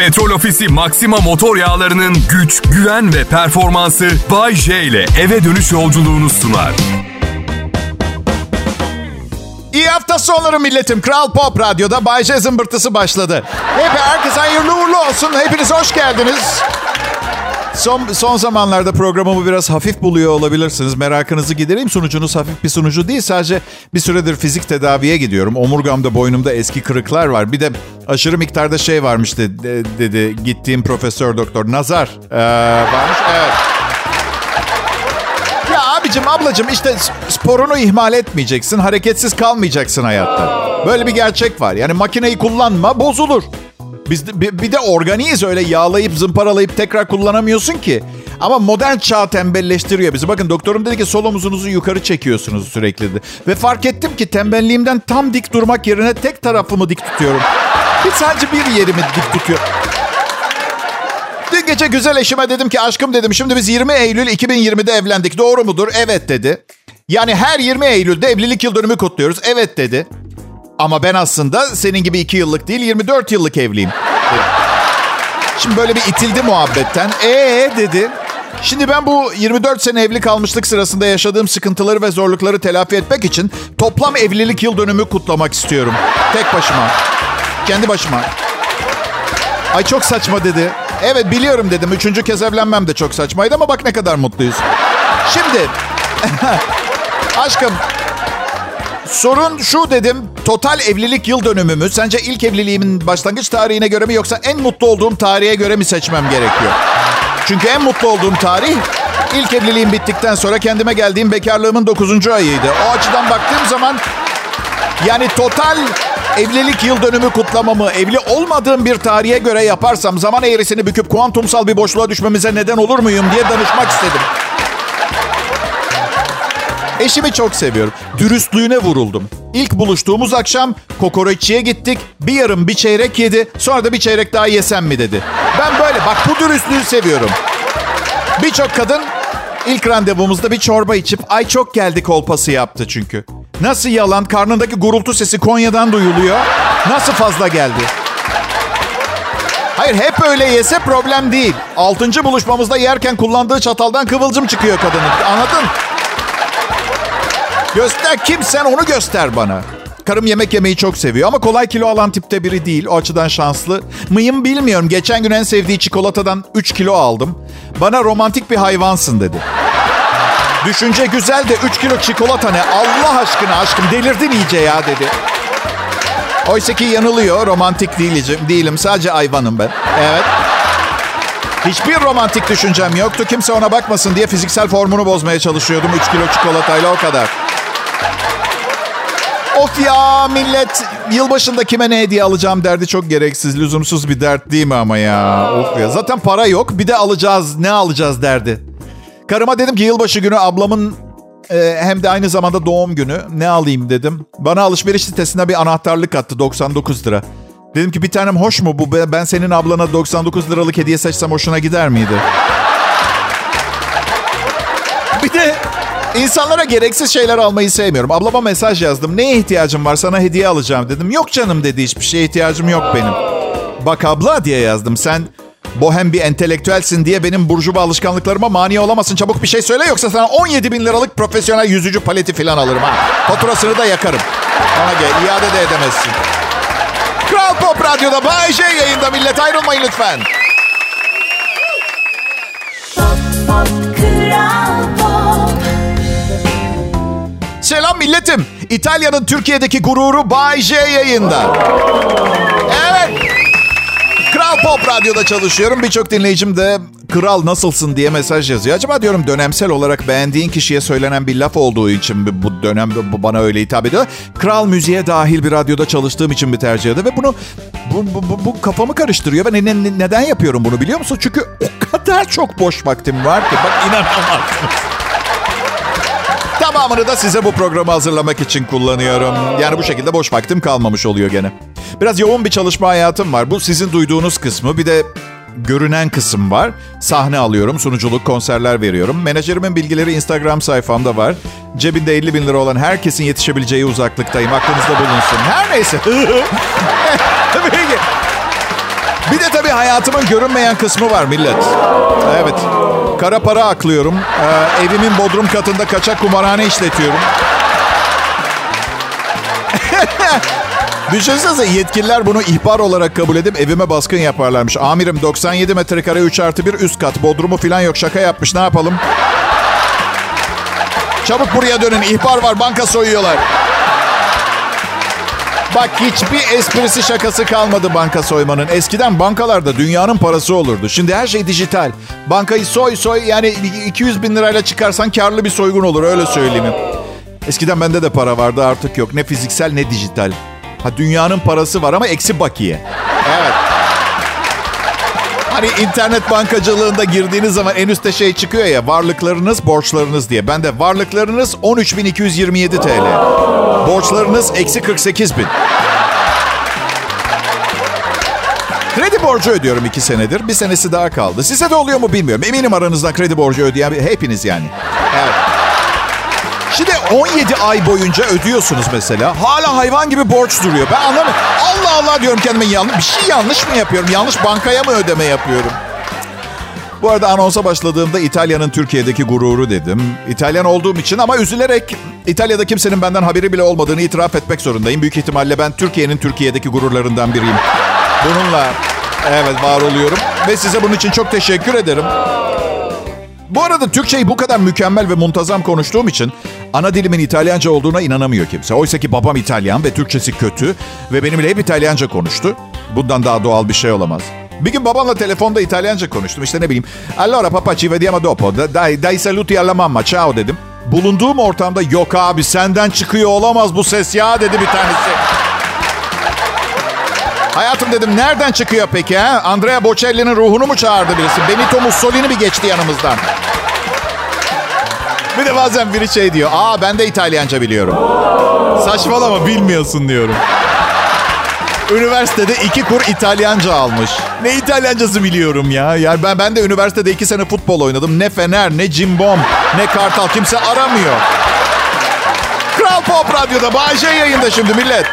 Petrol Ofisi Maxima motor yağlarının güç, güven ve performansı Bay J ile eve dönüş yolculuğunu sunar. İyi hafta sonları milletim. Kral Pop Radyo'da Bay J zımbırtısı başladı. Hep herkese hayırlı uğurlu olsun. Hepiniz hoş geldiniz. Son, son zamanlarda programımı biraz hafif buluyor olabilirsiniz. Merakınızı gidereyim. Sunucunuz hafif bir sunucu değil. Sadece bir süredir fizik tedaviye gidiyorum. Omurgamda, boynumda eski kırıklar var. Bir de aşırı miktarda şey varmış dedi, dedi gittiğim profesör doktor. Nazar ee, varmış. Evet. Ya abicim ablacım işte sporunu ihmal etmeyeceksin. Hareketsiz kalmayacaksın hayatta. Böyle bir gerçek var. Yani makineyi kullanma bozulur. Biz de, bir de organiyiz öyle yağlayıp zımparalayıp tekrar kullanamıyorsun ki. Ama modern çağ tembelleştiriyor bizi. Bakın doktorum dedi ki sol omuzunuzu yukarı çekiyorsunuz sürekli. De. Ve fark ettim ki tembelliğimden tam dik durmak yerine tek tarafımı dik tutuyorum. Bir sadece bir yerimi dik tutuyor. Dün gece güzel eşime dedim ki aşkım dedim şimdi biz 20 Eylül 2020'de evlendik doğru mudur? Evet dedi. Yani her 20 Eylül'de evlilik yıl dönümü kutluyoruz. Evet dedi. Ama ben aslında senin gibi 2 yıllık değil 24 yıllık evliyim. Şimdi böyle bir itildi muhabbetten. Ee dedi. Şimdi ben bu 24 sene evli kalmışlık sırasında yaşadığım sıkıntıları ve zorlukları telafi etmek için toplam evlilik yıl dönümü kutlamak istiyorum. Tek başıma. Kendi başıma. Ay çok saçma dedi. Evet biliyorum dedim. Üçüncü kez evlenmem de çok saçmaydı ama bak ne kadar mutluyuz. Şimdi aşkım sorun şu dedim. Total evlilik yıl dönümümü sence ilk evliliğimin başlangıç tarihine göre mi yoksa en mutlu olduğum tarihe göre mi seçmem gerekiyor? Çünkü en mutlu olduğum tarih ilk evliliğim bittikten sonra kendime geldiğim bekarlığımın 9. ayıydı. O açıdan baktığım zaman yani total evlilik yıl dönümü kutlamamı evli olmadığım bir tarihe göre yaparsam zaman eğrisini büküp kuantumsal bir boşluğa düşmemize neden olur muyum diye danışmak istedim. Eşimi çok seviyorum. Dürüstlüğüne vuruldum. İlk buluştuğumuz akşam kokoreççiye gittik. Bir yarım bir çeyrek yedi. Sonra da bir çeyrek daha yesem mi dedi. Ben böyle bak bu dürüstlüğü seviyorum. Birçok kadın ilk randevumuzda bir çorba içip ay çok geldi kolpası yaptı çünkü. Nasıl yalan karnındaki gurultu sesi Konya'dan duyuluyor. Nasıl fazla geldi? Hayır hep öyle yese problem değil. Altıncı buluşmamızda yerken kullandığı çataldan kıvılcım çıkıyor kadının. Anladın? Göster kimsen onu göster bana. Karım yemek yemeyi çok seviyor ama kolay kilo alan tipte biri değil. O açıdan şanslı. Mıyım bilmiyorum. Geçen gün en sevdiği çikolatadan 3 kilo aldım. Bana romantik bir hayvansın dedi. Düşünce güzel de 3 kilo çikolata ne? Allah aşkına aşkım delirdin iyice ya dedi. Oysa ki yanılıyor. Romantik değilim. değilim. Sadece hayvanım ben. Evet. Hiçbir romantik düşüncem yoktu. Kimse ona bakmasın diye fiziksel formunu bozmaya çalışıyordum. 3 kilo çikolatayla o kadar. Of ya millet yılbaşında kime ne hediye alacağım derdi çok gereksiz, lüzumsuz bir dert değil mi ama ya? Of ya zaten para yok bir de alacağız ne alacağız derdi. Karıma dedim ki yılbaşı günü ablamın e, hem de aynı zamanda doğum günü ne alayım dedim. Bana alışveriş sitesine bir anahtarlık attı 99 lira. Dedim ki bir tanem hoş mu bu? Ben senin ablana 99 liralık hediye seçsem hoşuna gider miydi? İnsanlara gereksiz şeyler almayı sevmiyorum. Ablama mesaj yazdım. Neye ihtiyacım var? Sana hediye alacağım dedim. Yok canım dedi. Hiçbir şeye ihtiyacım yok benim. Bak abla diye yazdım. Sen bohem bir entelektüelsin diye benim burjuva alışkanlıklarıma mani olamasın. Çabuk bir şey söyle yoksa sana 17 bin liralık profesyonel yüzücü paleti falan alırım ha. Faturasını da yakarım. Ona gel iade de edemezsin. Kral Pop Radyo'da Bay J yayında millet ayrılmayın lütfen. Selam milletim. İtalya'nın Türkiye'deki gururu Bay J yayında. Evet. Kral Pop Radyo'da çalışıyorum. Birçok dinleyicim de kral nasılsın diye mesaj yazıyor. Acaba diyorum dönemsel olarak beğendiğin kişiye söylenen bir laf olduğu için bu dönem bu bana öyle hitap ediyor. Kral müziğe dahil bir radyoda çalıştığım için bir tercih ediyor ve bunu bu, bu, bu, bu kafamı karıştırıyor. Ben ne, ne, neden yapıyorum bunu biliyor musun? Çünkü o kadar çok boş vaktim var ki bak inanamazsınız. Tamamını da size bu programı hazırlamak için kullanıyorum. Yani bu şekilde boş vaktim kalmamış oluyor gene. Biraz yoğun bir çalışma hayatım var. Bu sizin duyduğunuz kısmı. Bir de görünen kısım var. Sahne alıyorum, sunuculuk, konserler veriyorum. Menajerimin bilgileri Instagram sayfamda var. Cebinde 50 bin lira olan herkesin yetişebileceği uzaklıktayım. Aklınızda bulunsun. Her neyse. Bir de tabii hayatımın görünmeyen kısmı var millet. Evet. Kara para aklıyorum. Ee, evimin bodrum katında kaçak kumarhane işletiyorum. Düşünsenize yetkililer bunu ihbar olarak kabul edip evime baskın yaparlarmış. Amirim 97 metrekare 3 artı 1 üst kat. Bodrumu falan yok şaka yapmış ne yapalım? Çabuk buraya dönün ihbar var banka soyuyorlar. Bak hiçbir esprisi şakası kalmadı banka soymanın. Eskiden bankalarda dünyanın parası olurdu. Şimdi her şey dijital. Bankayı soy soy yani 200 bin lirayla çıkarsan karlı bir soygun olur öyle söyleyeyim. Eskiden bende de para vardı artık yok. Ne fiziksel ne dijital. Ha dünyanın parası var ama eksi bakiye. Evet. Hani internet bankacılığında girdiğiniz zaman en üstte şey çıkıyor ya varlıklarınız borçlarınız diye. Ben de varlıklarınız 13.227 TL. Borçlarınız eksi 48 bin. Kredi borcu ödüyorum iki senedir. Bir senesi daha kaldı. Size de oluyor mu bilmiyorum. Eminim aranızdan kredi borcu ödeyen hepiniz yani. Evet. Şimdi 17 ay boyunca ödüyorsunuz mesela. Hala hayvan gibi borç duruyor. Ben anlamıyorum. Allah Allah diyorum kendime yanlış. Bir şey yanlış mı yapıyorum? Yanlış bankaya mı ödeme yapıyorum? Bu arada anonsa başladığımda İtalya'nın Türkiye'deki gururu dedim. İtalyan olduğum için ama üzülerek İtalya'da kimsenin benden haberi bile olmadığını itiraf etmek zorundayım. Büyük ihtimalle ben Türkiye'nin Türkiye'deki gururlarından biriyim. Bununla evet var oluyorum ve size bunun için çok teşekkür ederim. Bu arada Türkçeyi bu kadar mükemmel ve muntazam konuştuğum için ana dilimin İtalyanca olduğuna inanamıyor kimse. Oysa ki babam İtalyan ve Türkçesi kötü ve benimle hep İtalyanca konuştu. Bundan daha doğal bir şey olamaz. Bir gün babamla telefonda İtalyanca konuştum. İşte ne bileyim. Allora papa ci vediamo dopo. Dai, dai saluti alla mamma. Ciao dedim. Bulunduğum ortamda yok abi senden çıkıyor olamaz bu ses ya dedi bir tanesi. Hayatım dedim nereden çıkıyor peki ha? Andrea Bocelli'nin ruhunu mu çağırdı birisi? Benito Mussolini mi geçti yanımızdan? Bir de bazen biri şey diyor. Aa ben de İtalyanca biliyorum. Saçmalama bilmiyorsun diyorum. Üniversitede iki kur İtalyanca almış. Ne İtalyancası biliyorum ya. Yani ben ben de üniversitede iki sene futbol oynadım. Ne Fener, ne Cimbom, ne Kartal kimse aramıyor. Kral Pop Radyo'da Bayce yayında şimdi millet.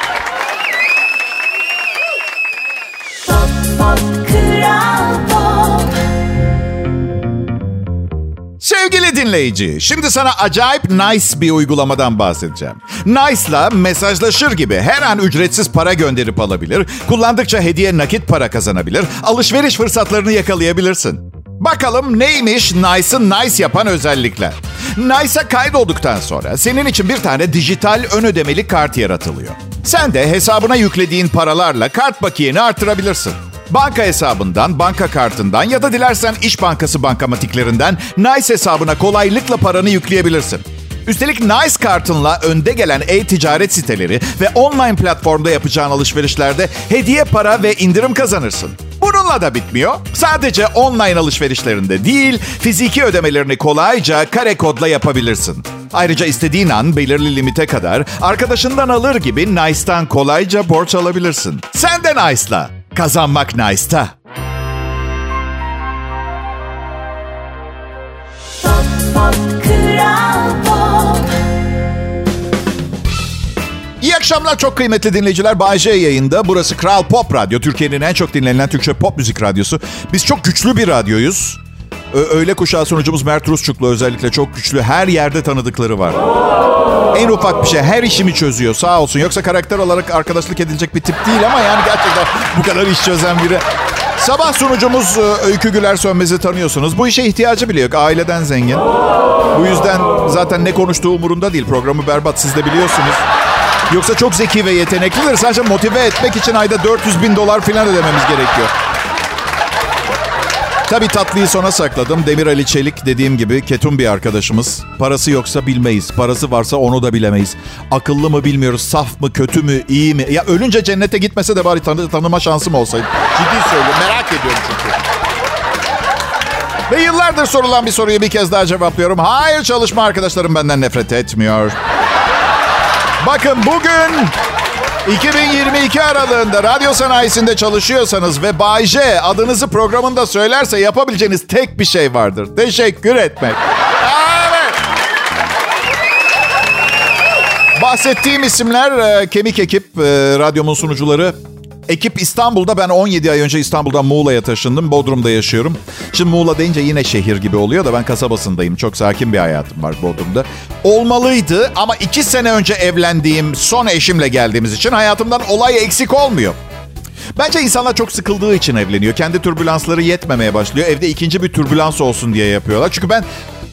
Sevgili dinleyici, şimdi sana acayip nice bir uygulamadan bahsedeceğim. Nice'la mesajlaşır gibi her an ücretsiz para gönderip alabilir, kullandıkça hediye nakit para kazanabilir, alışveriş fırsatlarını yakalayabilirsin. Bakalım neymiş Nice'ın nice yapan özellikler. Nice'a kaydolduktan sonra senin için bir tane dijital ön ödemeli kart yaratılıyor. Sen de hesabına yüklediğin paralarla kart bakiyeni artırabilirsin. Banka hesabından, banka kartından ya da dilersen İş Bankası bankamatiklerinden Nice hesabına kolaylıkla paranı yükleyebilirsin. Üstelik Nice kartınla önde gelen e-ticaret siteleri ve online platformda yapacağın alışverişlerde hediye para ve indirim kazanırsın. Bununla da bitmiyor. Sadece online alışverişlerinde değil, fiziki ödemelerini kolayca kare kodla yapabilirsin. Ayrıca istediğin an belirli limite kadar arkadaşından alır gibi Nice'tan kolayca borç alabilirsin. Sen de Nice'la. Kazanmak Nice'ta. İyi akşamlar çok kıymetli dinleyiciler. Bay yayında. Burası Kral Pop Radyo. Türkiye'nin en çok dinlenen Türkçe pop müzik radyosu. Biz çok güçlü bir radyoyuz. Ö- öğle kuşağı sunucumuz Mert Rusçuklu özellikle çok güçlü. Her yerde tanıdıkları var. En ufak bir şey her işimi çözüyor sağ olsun. Yoksa karakter olarak arkadaşlık edilecek bir tip değil ama yani gerçekten bu kadar iş çözen biri. Sabah sunucumuz Öykü Güler Sönmez'i tanıyorsunuz. Bu işe ihtiyacı bile yok. Aileden zengin. Bu yüzden zaten ne konuştuğu umurunda değil. Programı berbat siz de biliyorsunuz. Yoksa çok zeki ve yeteneklidir. Sadece motive etmek için ayda 400 bin dolar falan ödememiz gerekiyor. Tabii tatlıyı sona sakladım. Demir Ali Çelik dediğim gibi ketum bir arkadaşımız. Parası yoksa bilmeyiz. Parası varsa onu da bilemeyiz. Akıllı mı bilmiyoruz. Saf mı, kötü mü, iyi mi? Ya ölünce cennete gitmese de bari tanı tanıma şansım olsaydı. Ciddi söylüyorum. Merak ediyorum çünkü. Ve yıllardır sorulan bir soruyu bir kez daha cevaplıyorum. Hayır çalışma arkadaşlarım benden nefret etmiyor. Bakın bugün 2022 aralığında radyo sanayisinde çalışıyorsanız ve Bay J adınızı programında söylerse yapabileceğiniz tek bir şey vardır. Teşekkür etmek. Bahsettiğim isimler e, kemik ekip, e, radyomun sunucuları. Ekip İstanbul'da. Ben 17 ay önce İstanbul'dan Muğla'ya taşındım. Bodrum'da yaşıyorum. Şimdi Muğla deyince yine şehir gibi oluyor da ben kasabasındayım. Çok sakin bir hayatım var Bodrum'da. Olmalıydı ama iki sene önce evlendiğim son eşimle geldiğimiz için hayatımdan olay eksik olmuyor. Bence insanlar çok sıkıldığı için evleniyor. Kendi türbülansları yetmemeye başlıyor. Evde ikinci bir türbülans olsun diye yapıyorlar. Çünkü ben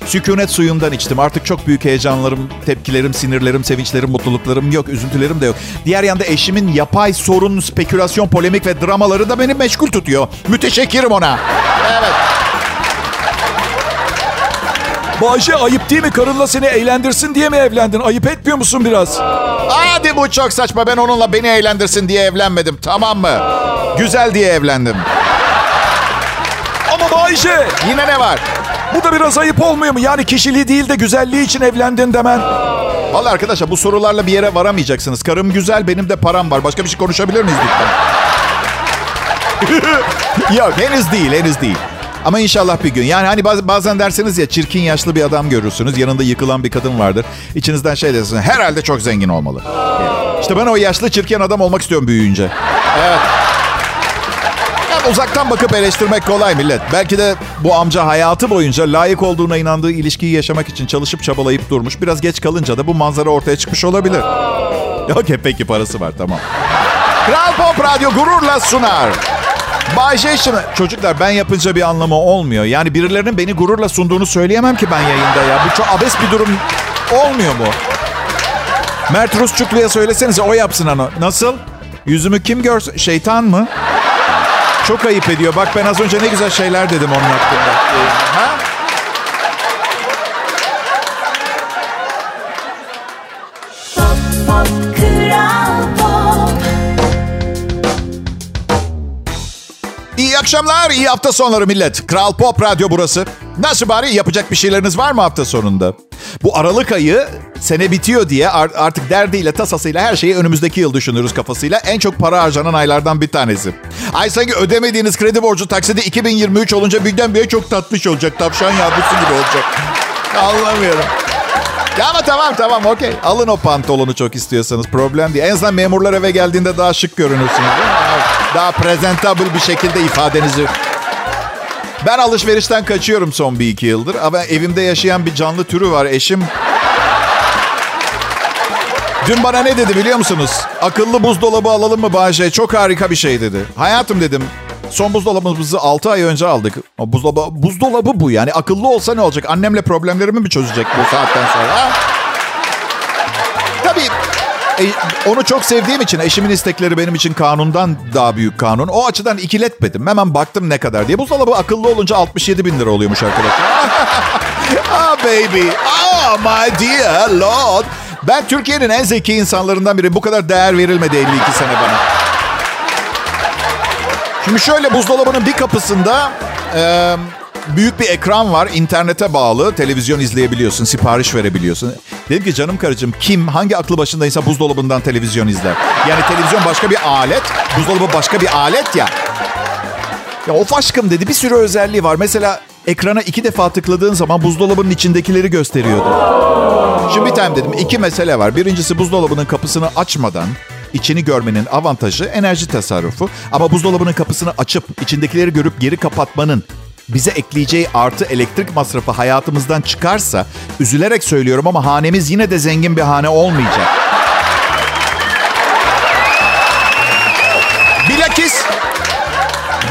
sükunet suyundan içtim. Artık çok büyük heyecanlarım, tepkilerim, sinirlerim, sevinçlerim, mutluluklarım yok. Üzüntülerim de yok. Diğer yanda eşimin yapay sorun, spekülasyon, polemik ve dramaları da beni meşgul tutuyor. Müteşekkirim ona. Evet. Bayşe ayıp değil mi? Karınla seni eğlendirsin diye mi evlendin? Ayıp etmiyor musun biraz? Hadi bu çok saçma. Ben onunla beni eğlendirsin diye evlenmedim. Tamam mı? Güzel diye evlendim. Ama Bayşe Yine ne var? Bu da biraz ayıp olmuyor mu? Yani kişiliği değil de güzelliği için evlendin demen. Vallahi arkadaşlar bu sorularla bir yere varamayacaksınız. Karım güzel, benim de param var. Başka bir şey konuşabilir miyiz lütfen? Yok henüz değil, henüz değil. Ama inşallah bir gün. Yani hani baz- bazen dersiniz ya çirkin yaşlı bir adam görürsünüz. Yanında yıkılan bir kadın vardır. İçinizden şey dersiniz. Herhalde çok zengin olmalı. İşte ben o yaşlı çirkin adam olmak istiyorum büyüyünce. Evet. Uzaktan bakıp eleştirmek kolay millet. Belki de bu amca hayatı boyunca layık olduğuna inandığı ilişkiyi yaşamak için çalışıp çabalayıp durmuş. Biraz geç kalınca da bu manzara ortaya çıkmış olabilir. Okey peki parası var tamam. Kral Pop Radyo gururla sunar. Şimdi çocuklar ben yapınca bir anlamı olmuyor. Yani birilerinin beni gururla sunduğunu söyleyemem ki ben yayında ya. Bu çok abes bir durum olmuyor mu? Mert Rusçuklu'ya söylesenize o yapsın onu. Nasıl? Yüzümü kim görsün? Şeytan mı? Çok ayıp ediyor. Bak ben az önce ne güzel şeyler dedim onun hakkında. Ha? Pop, pop, Kral Pop. İyi akşamlar, iyi hafta sonları millet. Kral Pop Radyo burası. Nasıl bari yapacak bir şeyleriniz var mı hafta sonunda? Bu Aralık ayı sene bitiyor diye ar- artık derdiyle tasasıyla her şeyi önümüzdeki yıl düşünürüz kafasıyla. En çok para harcanan aylardan bir tanesi. Ay sanki ödemediğiniz kredi borcu taksidi 2023 olunca birdenbire çok tatlış olacak. Tavşan yavrusu gibi olacak. Anlamıyorum. Ya ama tamam tamam okey. Alın o pantolonu çok istiyorsanız problem değil. En azından memurlar eve geldiğinde daha şık görünürsünüz. Daha presentable bir şekilde ifadenizi... Ben alışverişten kaçıyorum son bir iki yıldır. Ama evimde yaşayan bir canlı türü var. Eşim Dün bana ne dedi biliyor musunuz? Akıllı buzdolabı alalım mı Bahçe? Çok harika bir şey dedi. Hayatım dedim. Son buzdolabımızı 6 ay önce aldık. O buzdolabı, buzdolabı bu yani. Akıllı olsa ne olacak? Annemle problemlerimi mi çözecek bu saatten sonra? Ha? E, onu çok sevdiğim için eşimin istekleri benim için kanundan daha büyük kanun. O açıdan ikiletmedim. Hemen baktım ne kadar diye. Buzdolabı akıllı olunca 67 bin lira oluyormuş arkadaşlar. ah baby. Oh my dear lord. Ben Türkiye'nin en zeki insanlarından biri. Bu kadar değer verilmedi 52 sene bana. Şimdi şöyle buzdolabının bir kapısında e, büyük bir ekran var. internete bağlı. Televizyon izleyebiliyorsun. Sipariş verebiliyorsun. Dedim ki canım karıcığım kim hangi aklı başındaysa buzdolabından televizyon izler. Yani televizyon başka bir alet. Buzdolabı başka bir alet ya. Ya of aşkım dedi bir sürü özelliği var. Mesela ekrana iki defa tıkladığın zaman buzdolabının içindekileri gösteriyordu. Şimdi bir tane dedim iki mesele var. Birincisi buzdolabının kapısını açmadan içini görmenin avantajı enerji tasarrufu. Ama buzdolabının kapısını açıp içindekileri görüp geri kapatmanın bize ekleyeceği artı elektrik masrafı hayatımızdan çıkarsa üzülerek söylüyorum ama hanemiz yine de zengin bir hane olmayacak. Bilakis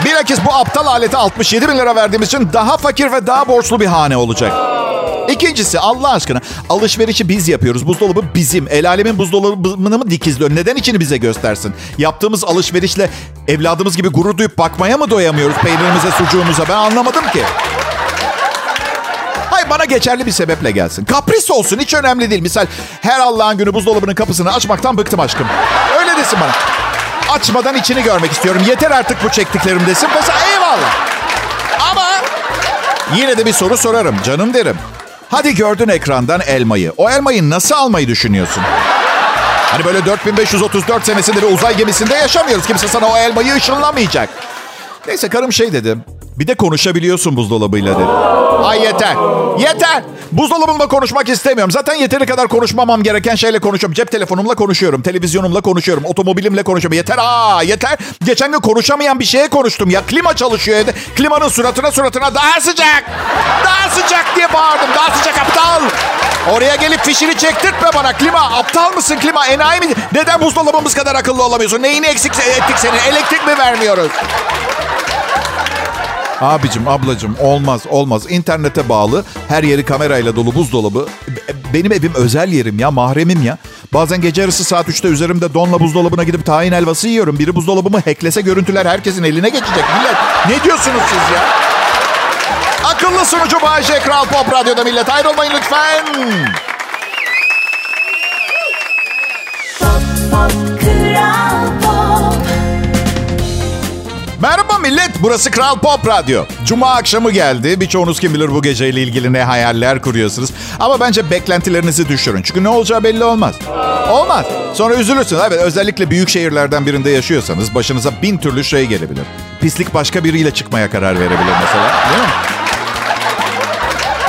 Bilakis bu aptal alete 67 bin lira verdiğimiz için daha fakir ve daha borçlu bir hane olacak. İkincisi Allah aşkına alışverişi biz yapıyoruz. Buzdolabı bizim. El alemin buzdolabını mı dikizliyor? Neden içini bize göstersin? Yaptığımız alışverişle evladımız gibi gurur duyup bakmaya mı doyamıyoruz peynirimize, sucuğumuza? Ben anlamadım ki. Hayır bana geçerli bir sebeple gelsin. Kapris olsun hiç önemli değil. Misal her Allah'ın günü buzdolabının kapısını açmaktan bıktım aşkım. Öyle desin bana. Açmadan içini görmek istiyorum. Yeter artık bu çektiklerim desin. Mesela eyvallah. Ama yine de bir soru sorarım. Canım derim. Hadi gördün ekrandan elmayı. O elmayı nasıl almayı düşünüyorsun? Hani böyle 4534 senesinde bir uzay gemisinde yaşamıyoruz. Kimse sana o elmayı ışınlamayacak. Neyse karım şey dedi. Bir de konuşabiliyorsun buzdolabıyla dedi. Ay yeter. Yeter. Buzdolabımla konuşmak istemiyorum. Zaten yeteri kadar konuşmamam gereken şeyle konuşuyorum. Cep telefonumla konuşuyorum. Televizyonumla konuşuyorum. Otomobilimle konuşuyorum. Yeter aa yeter. Geçen gün konuşamayan bir şeye konuştum ya. Klima çalışıyor evde. Klimanın suratına suratına daha sıcak. Daha sıcak diye bağırdım. Daha sıcak aptal. Oraya gelip fişini çektirtme bana. Klima aptal mısın klima? Enayi mi? Neden buzdolabımız kadar akıllı olamıyorsun? Neyini eksik ettik seni? Elektrik mi vermiyoruz? Abicim, ablacım olmaz olmaz. İnternete bağlı her yeri kamerayla dolu buzdolabı. Benim evim özel yerim ya mahremim ya. Bazen gece yarısı saat 3'te üzerimde donla buzdolabına gidip tahin helvası yiyorum. Biri buzdolabımı hacklese görüntüler herkesin eline geçecek. Millet ne diyorsunuz siz ya? Akıllı sunucu Bayece Kral Pop Radyo'da millet ayrılmayın lütfen. Merhaba millet, burası Kral Pop Radyo. Cuma akşamı geldi. Birçoğunuz kim bilir bu geceyle ilgili ne hayaller kuruyorsunuz. Ama bence beklentilerinizi düşürün. Çünkü ne olacağı belli olmaz. Olmaz. Sonra üzülürsünüz. Evet, özellikle büyük şehirlerden birinde yaşıyorsanız başınıza bin türlü şey gelebilir. Pislik başka biriyle çıkmaya karar verebilir mesela. Değil mi?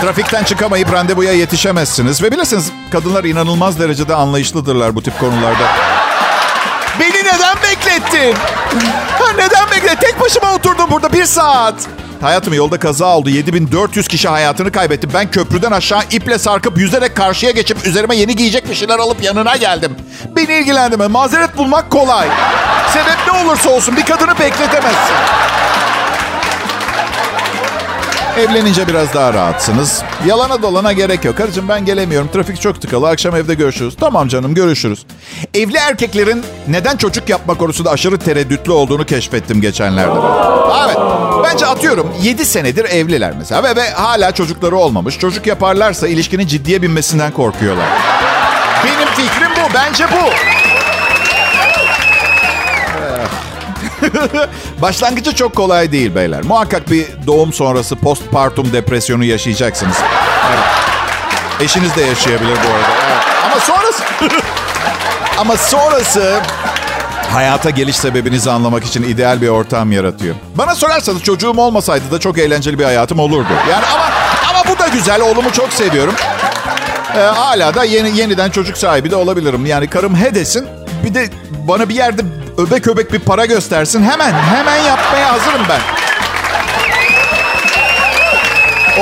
Trafikten çıkamayıp randevuya yetişemezsiniz. Ve bilirsiniz kadınlar inanılmaz derecede anlayışlıdırlar bu tip konularda. Beni neden beklettin? Ha, neden beklettin? Tek başıma oturdum burada bir saat. Hayatım yolda kaza oldu. 7400 kişi hayatını kaybetti. Ben köprüden aşağı iple sarkıp yüzerek karşıya geçip üzerime yeni giyecek bir şeyler alıp yanına geldim. Beni ilgilendirme. Mazeret bulmak kolay. Sebep ne olursa olsun bir kadını bekletemezsin. Evlenince biraz daha rahatsınız. Yalana dolana gerek yok. Karıcığım ben gelemiyorum. Trafik çok tıkalı. Akşam evde görüşürüz. Tamam canım görüşürüz. Evli erkeklerin neden çocuk yapma konusunda aşırı tereddütlü olduğunu keşfettim geçenlerde. Evet. Bence atıyorum 7 senedir evliler mesela ve, ve hala çocukları olmamış. Çocuk yaparlarsa ilişkinin ciddiye binmesinden korkuyorlar. Benim fikrim bu. Bence bu. Başlangıcı çok kolay değil beyler. Muhakkak bir doğum sonrası postpartum depresyonu yaşayacaksınız. Evet. Eşiniz de yaşayabilir bu arada. Evet. Ama sonrası... Ama sonrası hayata geliş sebebinizi anlamak için ideal bir ortam yaratıyor. Bana sorarsanız çocuğum olmasaydı da çok eğlenceli bir hayatım olurdu. Yani ama ama bu da güzel. Oğlumu çok seviyorum. Ee, hala da yeni, yeniden çocuk sahibi de olabilirim. Yani karım he desin. Bir de bana bir yerde öbek öbek bir para göstersin. Hemen, hemen yapmaya hazırım ben.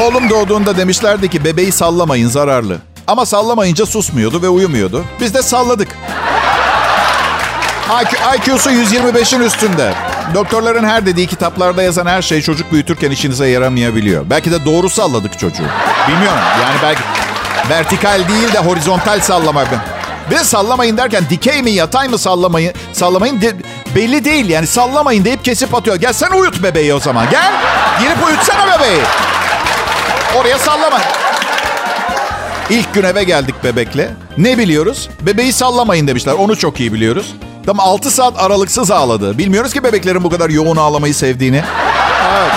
Oğlum doğduğunda demişlerdi ki bebeği sallamayın zararlı. Ama sallamayınca susmuyordu ve uyumuyordu. Biz de salladık. IQ, IQ'su 125'in üstünde. Doktorların her dediği kitaplarda yazan her şey çocuk büyütürken işinize yaramayabiliyor. Belki de doğru salladık çocuğu. Bilmiyorum. Yani belki vertikal değil de horizontal sallamak. Bir de sallamayın derken dikey mi yatay mı sallamayın sallamayın de, belli değil yani sallamayın deyip kesip atıyor. Gel sen uyut bebeği o zaman gel. Girip uyutsana bebeği. Oraya sallama. İlk gün eve geldik bebekle. Ne biliyoruz? Bebeği sallamayın demişler. Onu çok iyi biliyoruz. Tam 6 saat aralıksız ağladı. Bilmiyoruz ki bebeklerin bu kadar yoğun ağlamayı sevdiğini. Evet.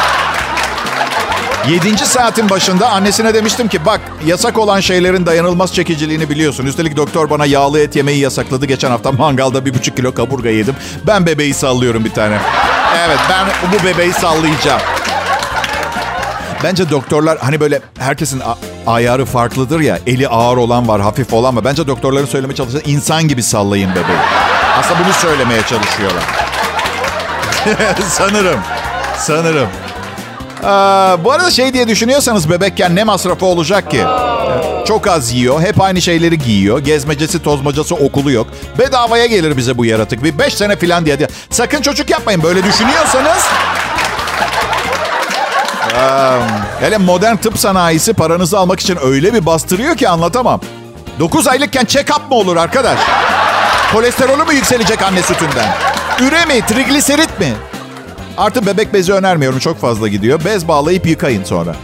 Yedinci saatin başında annesine demiştim ki bak yasak olan şeylerin dayanılmaz çekiciliğini biliyorsun. Üstelik doktor bana yağlı et yemeyi yasakladı. Geçen hafta mangalda bir buçuk kilo kaburga yedim. Ben bebeği sallıyorum bir tane. Evet ben bu bebeği sallayacağım. Bence doktorlar hani böyle herkesin ayarı farklıdır ya. Eli ağır olan var, hafif olan var. Bence doktorların söylemeye çalıştığı insan gibi sallayın bebeği. Aslında bunu söylemeye çalışıyorlar. Sanırım. Sanırım. Aa, bu arada şey diye düşünüyorsanız bebekken ne masrafı olacak ki? Çok az yiyor, hep aynı şeyleri giyiyor. Gezmecesi, tozmacası, okulu yok. Bedavaya gelir bize bu yaratık. Bir beş sene falan diye. Sakın çocuk yapmayın. Böyle düşünüyorsanız... Aa, hele modern tıp sanayisi paranızı almak için öyle bir bastırıyor ki anlatamam. 9 aylıkken check-up mı olur arkadaş? Kolesterolü mü yükselecek anne sütünden? Üre mi, trigliserit mi? Artı bebek bezi önermiyorum. Çok fazla gidiyor. Bez bağlayıp yıkayın sonra.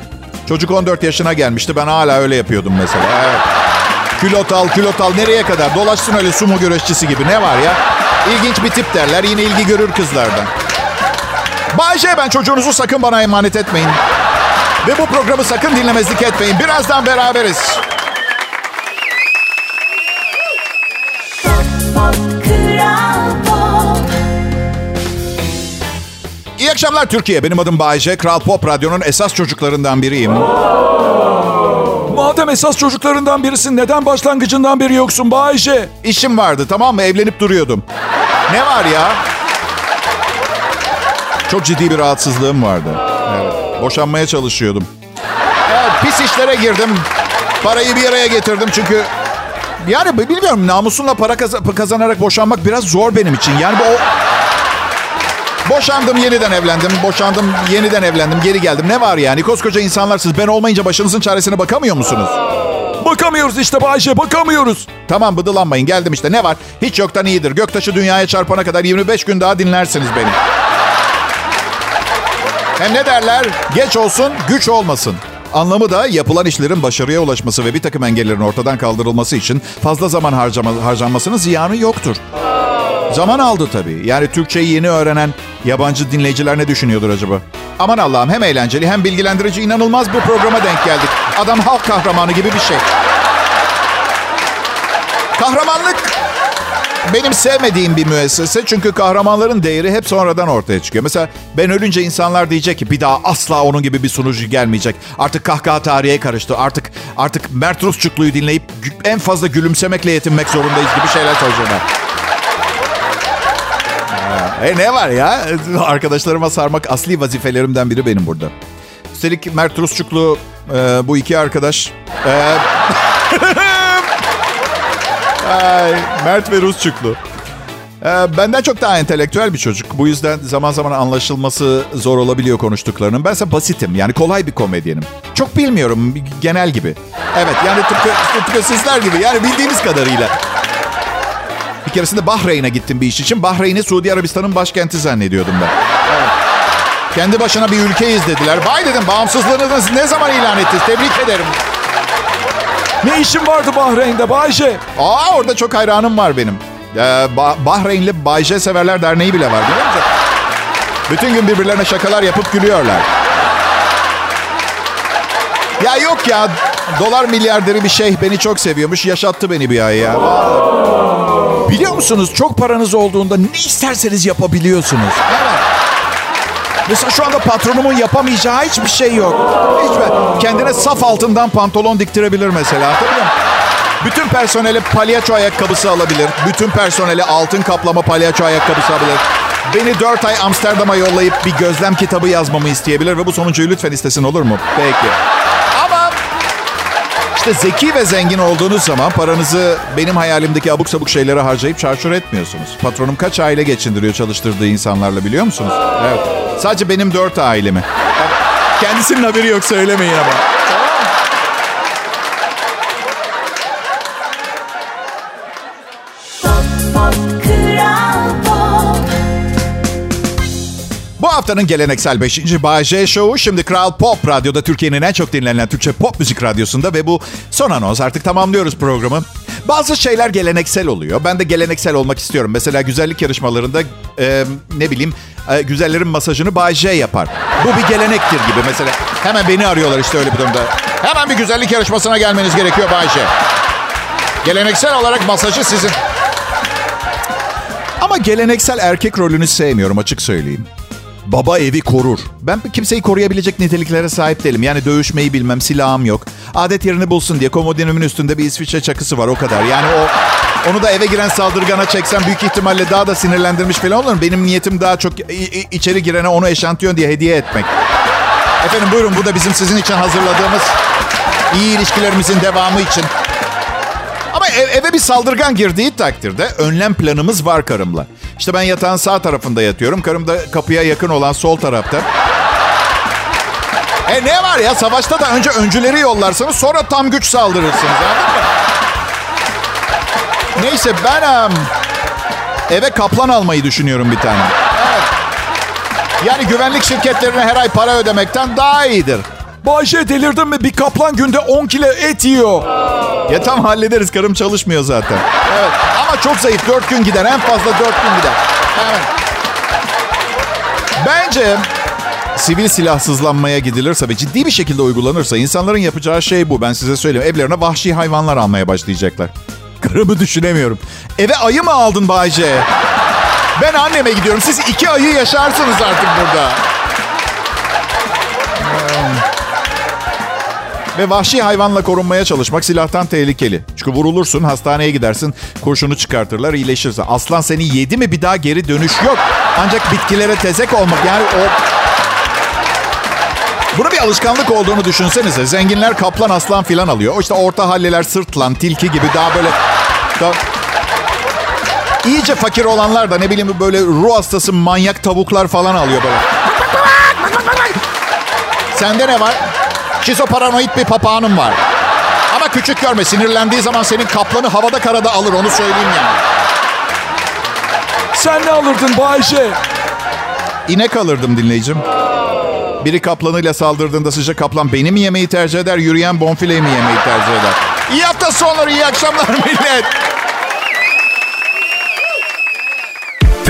Çocuk 14 yaşına gelmişti. Ben hala öyle yapıyordum mesela. Evet. Külot al, külot al. Nereye kadar? Dolaşsın öyle sumo güreşçisi gibi. Ne var ya? İlginç bir tip derler. Yine ilgi görür kızlardan. Bayce ben çocuğunuzu sakın bana emanet etmeyin. Ve bu programı sakın dinlemezlik etmeyin. Birazdan beraberiz. Akşamlar Türkiye. Benim adım Bayece. Kral Pop Radyo'nun esas çocuklarından biriyim. Madem esas çocuklarından birisin neden başlangıcından beri yoksun Bayşe? İşim vardı tamam mı? Evlenip duruyordum. Ne var ya? Çok ciddi bir rahatsızlığım vardı. Evet. Boşanmaya çalışıyordum. Evet, pis işlere girdim. Parayı bir araya getirdim çünkü... Yani bilmiyorum namusumla para kaz- kazanarak boşanmak biraz zor benim için. Yani bu o... Boşandım yeniden evlendim. Boşandım yeniden evlendim. Geri geldim. Ne var yani? Koskoca insanlarsınız. Ben olmayınca başınızın çaresine bakamıyor musunuz? Bakamıyoruz işte Bayşe bakamıyoruz. Tamam bıdılanmayın geldim işte ne var? Hiç yoktan iyidir. Göktaşı dünyaya çarpana kadar 25 gün daha dinlersiniz beni. Hem ne derler? Geç olsun, güç olmasın. Anlamı da yapılan işlerin başarıya ulaşması ve bir takım engellerin ortadan kaldırılması için fazla zaman harcama, harcanmasının ziyanı yoktur. Zaman aldı tabii. Yani Türkçeyi yeni öğrenen yabancı dinleyiciler ne düşünüyordur acaba? Aman Allah'ım hem eğlenceli hem bilgilendirici inanılmaz bir programa denk geldik. Adam halk kahramanı gibi bir şey. Kahramanlık benim sevmediğim bir müessese. Çünkü kahramanların değeri hep sonradan ortaya çıkıyor. Mesela ben ölünce insanlar diyecek ki bir daha asla onun gibi bir sunucu gelmeyecek. Artık kahkaha tarihe karıştı. Artık artık Mert Rusçuklu'yu dinleyip en fazla gülümsemekle yetinmek zorundayız gibi şeyler söyleyecekler. E ne var ya? Arkadaşlarıma sarmak asli vazifelerimden biri benim burada. Üstelik Mert Rusçuklu e, bu iki arkadaş... e, Ay, Mert ve Rusçuklu. Ee, benden çok daha entelektüel bir çocuk. Bu yüzden zaman zaman anlaşılması zor olabiliyor konuştuklarının. Bense basitim. Yani kolay bir komedyenim. Çok bilmiyorum. Genel gibi. Evet yani tıpkı, tıpkı sizler gibi. Yani bildiğiniz kadarıyla. Bir keresinde Bahreyn'e gittim bir iş için. Bahreyn'i Suudi Arabistan'ın başkenti zannediyordum ben. Evet. Kendi başına bir ülkeyiz dediler. Vay dedim bağımsızlığınızı ne zaman ilan ettiniz? Tebrik ederim. Ne işin vardı Bahreyn'de Bayşe? Aa orada çok hayranım var benim. Ee, Ba- Bahreynli Bayce Severler Derneği bile var biliyor musun? Bütün gün birbirlerine şakalar yapıp gülüyorlar. Ya yok ya dolar milyarderi bir şeyh beni çok seviyormuş. Yaşattı beni bir ay ya. Biliyor musunuz çok paranız olduğunda ne isterseniz yapabiliyorsunuz. Mesela şu anda patronumun yapamayacağı hiçbir şey yok. Hiçbir. Kendine saf altından pantolon diktirebilir mesela. Bütün personele palyaço ayakkabısı alabilir. Bütün personele altın kaplama palyaço ayakkabısı alabilir. Beni 4 ay Amsterdam'a yollayıp bir gözlem kitabı yazmamı isteyebilir ve bu sonuncuyu lütfen istesin olur mu? Peki. İşte zeki ve zengin olduğunuz zaman paranızı benim hayalimdeki abuk sabuk şeylere harcayıp çarçur etmiyorsunuz. Patronum kaç aile geçindiriyor çalıştırdığı insanlarla biliyor musunuz? Evet. Sadece benim dört ailemi. Kendisinin haberi yok söylemeyin ama. Haftanın geleneksel 5. Bay J Show'u şimdi Kral Pop Radyo'da Türkiye'nin en çok dinlenen Türkçe pop müzik radyosunda ve bu son anons artık tamamlıyoruz programı. Bazı şeyler geleneksel oluyor. Ben de geleneksel olmak istiyorum. Mesela güzellik yarışmalarında e, ne bileyim e, güzellerin masajını Bay J yapar. Bu bir gelenektir gibi mesela. Hemen beni arıyorlar işte öyle bir durumda. Hemen bir güzellik yarışmasına gelmeniz gerekiyor Bay J. Geleneksel olarak masajı sizin. Ama geleneksel erkek rolünü sevmiyorum açık söyleyeyim. Baba evi korur. Ben kimseyi koruyabilecek niteliklere sahip değilim. Yani dövüşmeyi bilmem, silahım yok. Adet yerini bulsun diye komodinimin üstünde bir İsviçre çakısı var o kadar. Yani o onu da eve giren saldırgana çeksem büyük ihtimalle daha da sinirlendirmiş falan olurum. Benim niyetim daha çok içeri girene onu eşantiyon diye hediye etmek. Efendim buyurun bu da bizim sizin için hazırladığımız iyi ilişkilerimizin devamı için. Ama ev- eve bir saldırgan girdiği takdirde önlem planımız var karımla. İşte ben yatağın sağ tarafında yatıyorum. Karım da kapıya yakın olan sol tarafta. E ne var ya savaşta da önce öncüleri yollarsınız sonra tam güç saldırırsınız? Neyse ben em, eve kaplan almayı düşünüyorum bir tane. Evet. Yani güvenlik şirketlerine her ay para ödemekten daha iyidir. Bayşe delirdin mi? Bir kaplan günde 10 kilo et yiyor. Ya tam hallederiz. Karım çalışmıyor zaten. Evet. Ama çok zayıf. Dört gün gider. En fazla dört gün gider. Evet. Bence sivil silahsızlanmaya gidilirse ve ciddi bir şekilde uygulanırsa insanların yapacağı şey bu. Ben size söyleyeyim. Evlerine vahşi hayvanlar almaya başlayacaklar. Karımı düşünemiyorum. Eve ayı mı aldın Bayce? Ben anneme gidiyorum. Siz iki ayı yaşarsınız artık burada. Ve vahşi hayvanla korunmaya çalışmak silahtan tehlikeli. Çünkü vurulursun, hastaneye gidersin, kurşunu çıkartırlar, iyileşirsin. Aslan seni yedi mi bir daha geri dönüş yok. Ancak bitkilere tezek olmak yani o... Bunu bir alışkanlık olduğunu düşünsenize. Zenginler kaplan, aslan filan alıyor. İşte orta halliler sırtlan, tilki gibi daha böyle... İyice fakir olanlar da ne bileyim böyle ruh hastası manyak tavuklar falan alıyor böyle. Sende ne var? Şizoparanoid bir papağanım var. Ama küçük görme. Sinirlendiği zaman senin kaplanı havada karada alır. Onu söyleyeyim yani. Sen ne alırdın Bayşe? İnek alırdım dinleyicim. Biri kaplanıyla saldırdığında sıcak kaplan beni mi yemeyi tercih eder, yürüyen bonfileyi mi yemeyi tercih eder? İyi hafta sonları, iyi akşamlar millet.